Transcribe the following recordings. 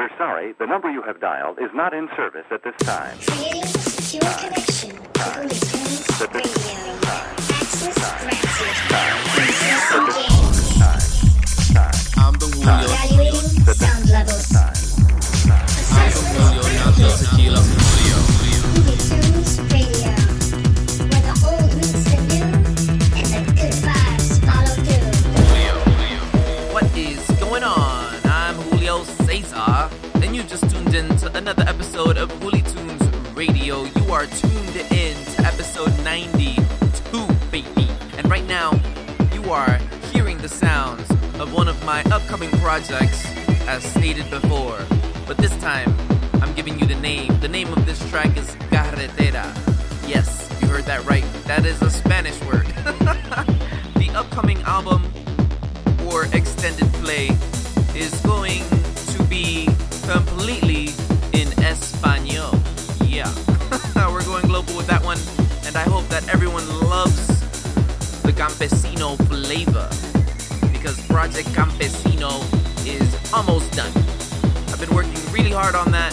We're sorry, the number you have dialed is not in service at this time. Creating a secure connection to Holy Tunes Radio. Access granted. Access engaged. I'm the Julio. Evaluating sound levels. Assessment. Julio, not the tequila. My upcoming projects, as stated before. But this time, I'm giving you the name. The name of this track is Carretera. Yes, you heard that right. That is a Spanish word. the upcoming album or extended play is going to be completely in Espanol. Yeah, we're going global with that one, and I hope that everyone loves the campesino flavor because Project Campesino is almost done. I've been working really hard on that,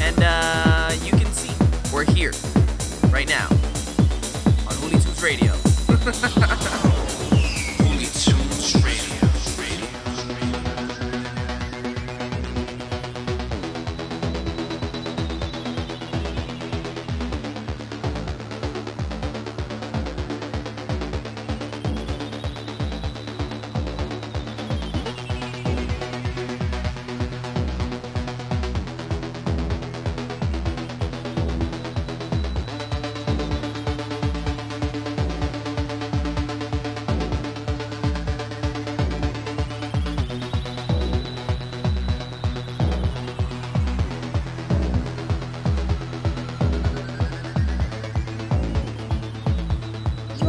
and uh, you can see we're here right now on Holy Tunes Radio.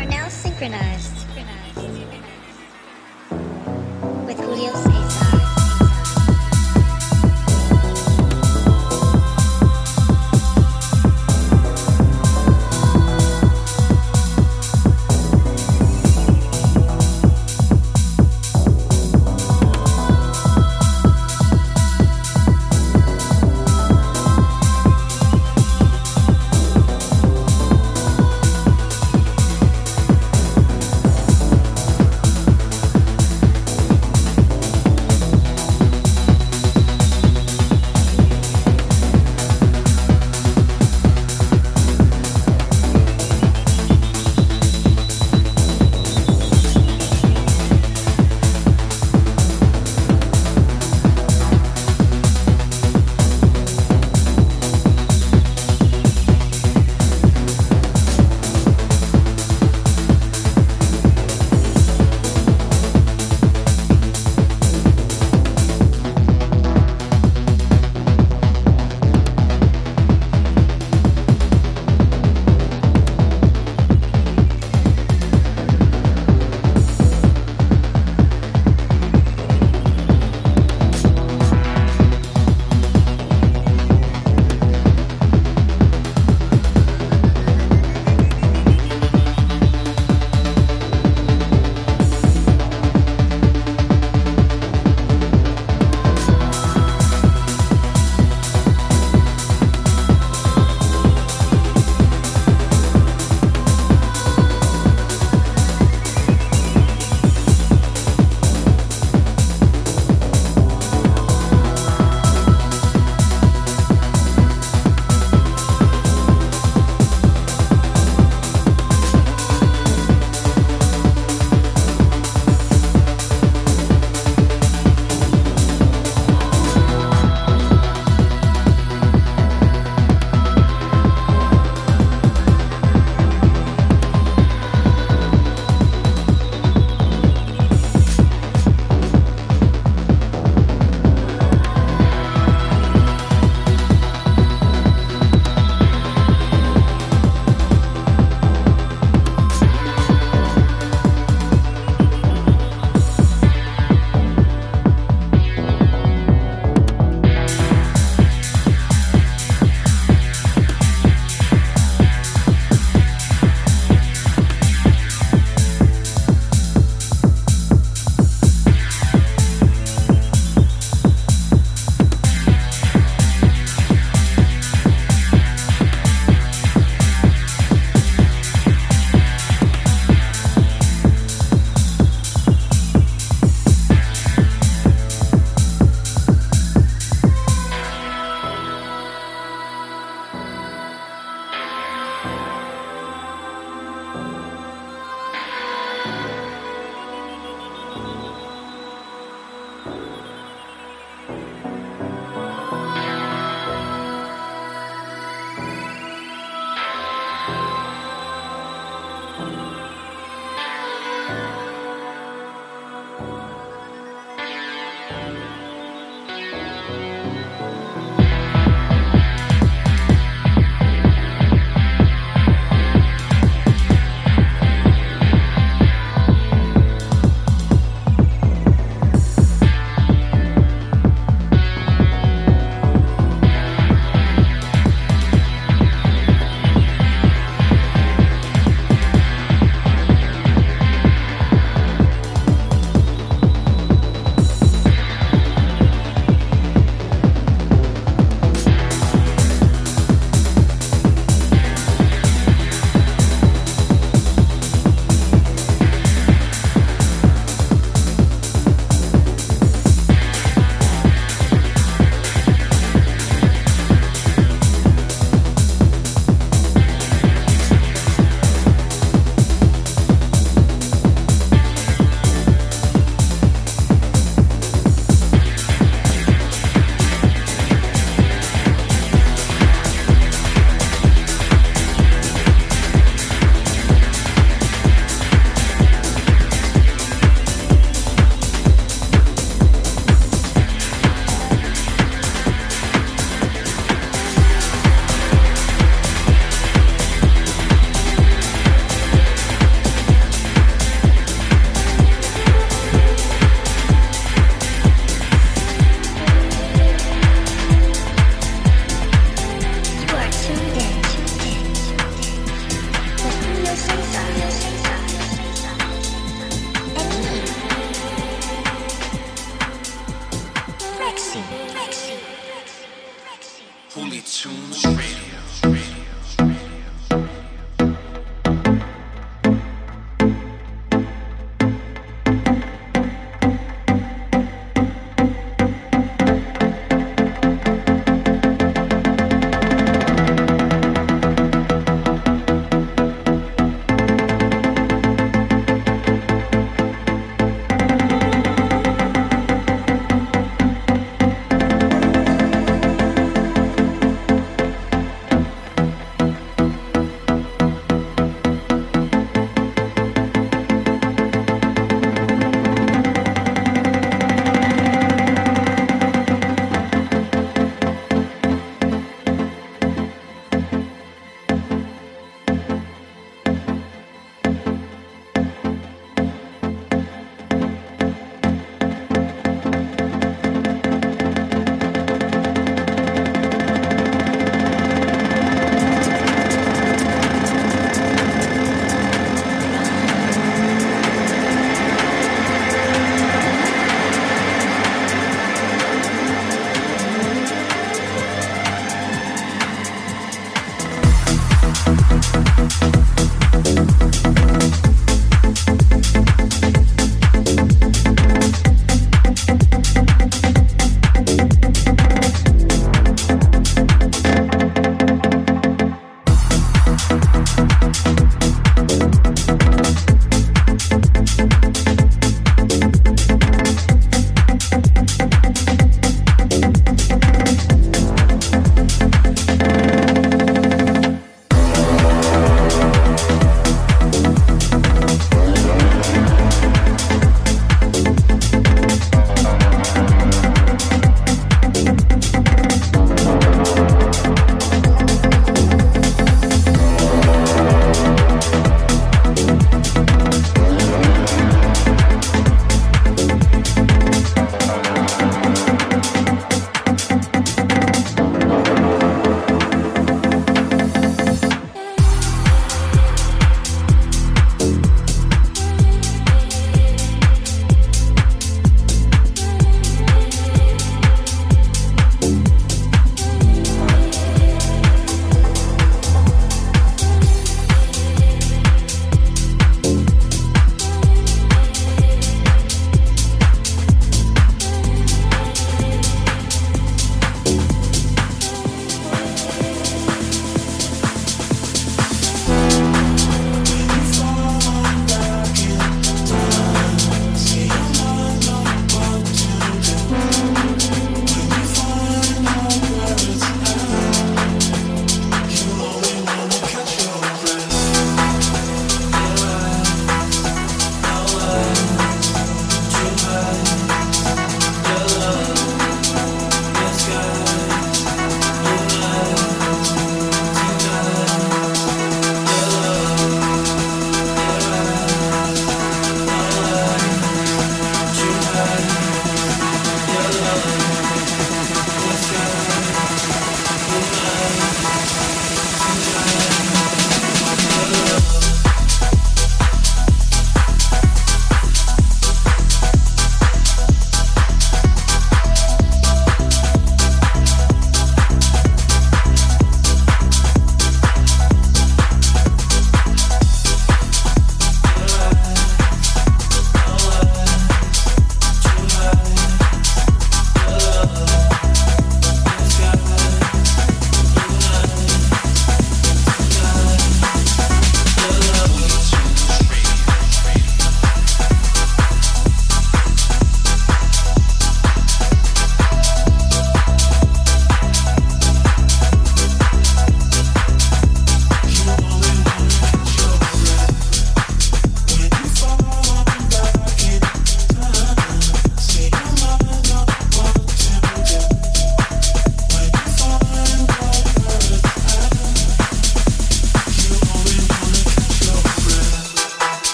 are now synchronized. With Julio Cesar.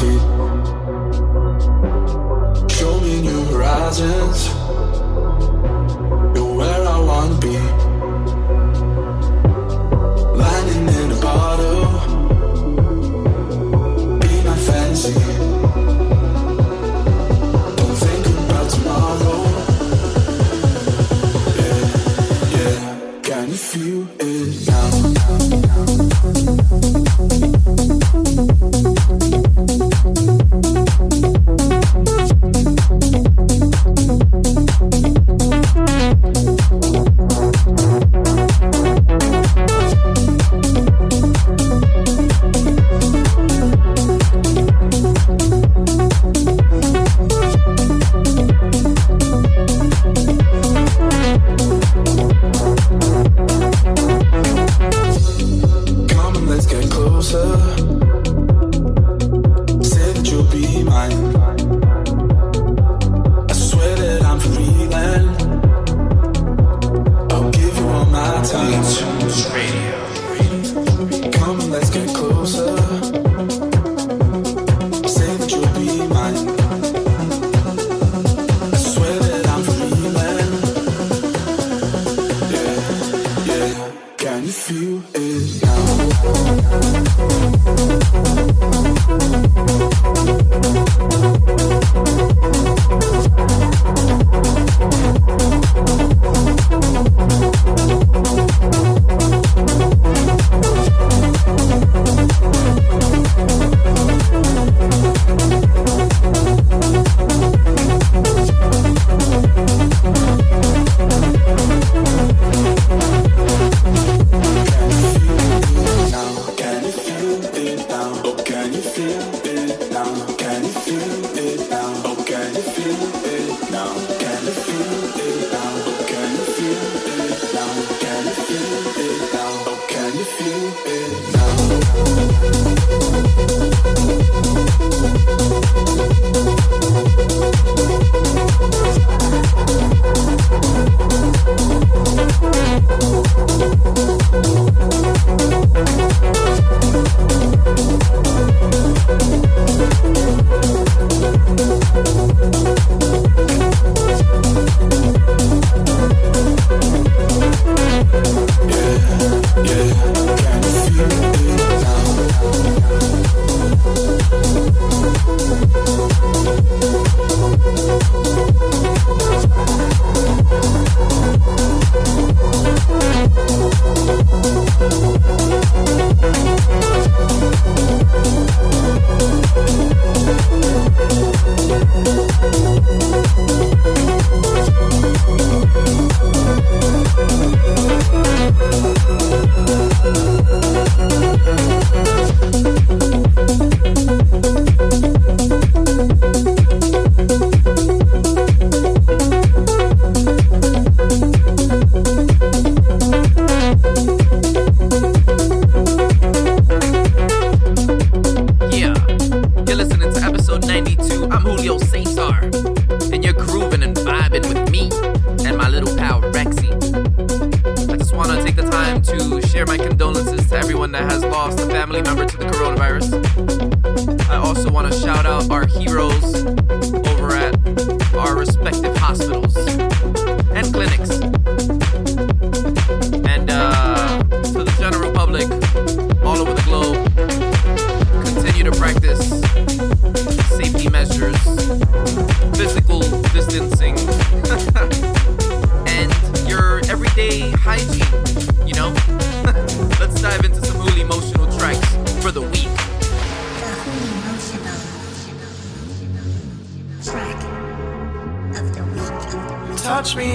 Feet. Show me new horizons.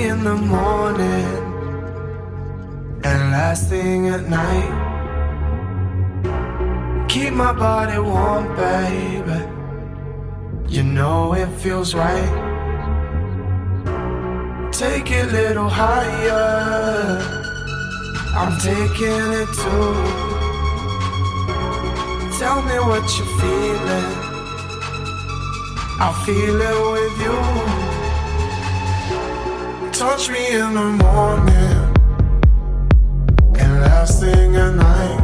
in the morning and last thing at night. Keep my body warm, baby. You know it feels right. Take it a little higher. I'm taking it too. Tell me what you're feeling. I feel it with you touch me in the morning and last thing at night.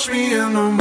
Touch me in the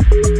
thank you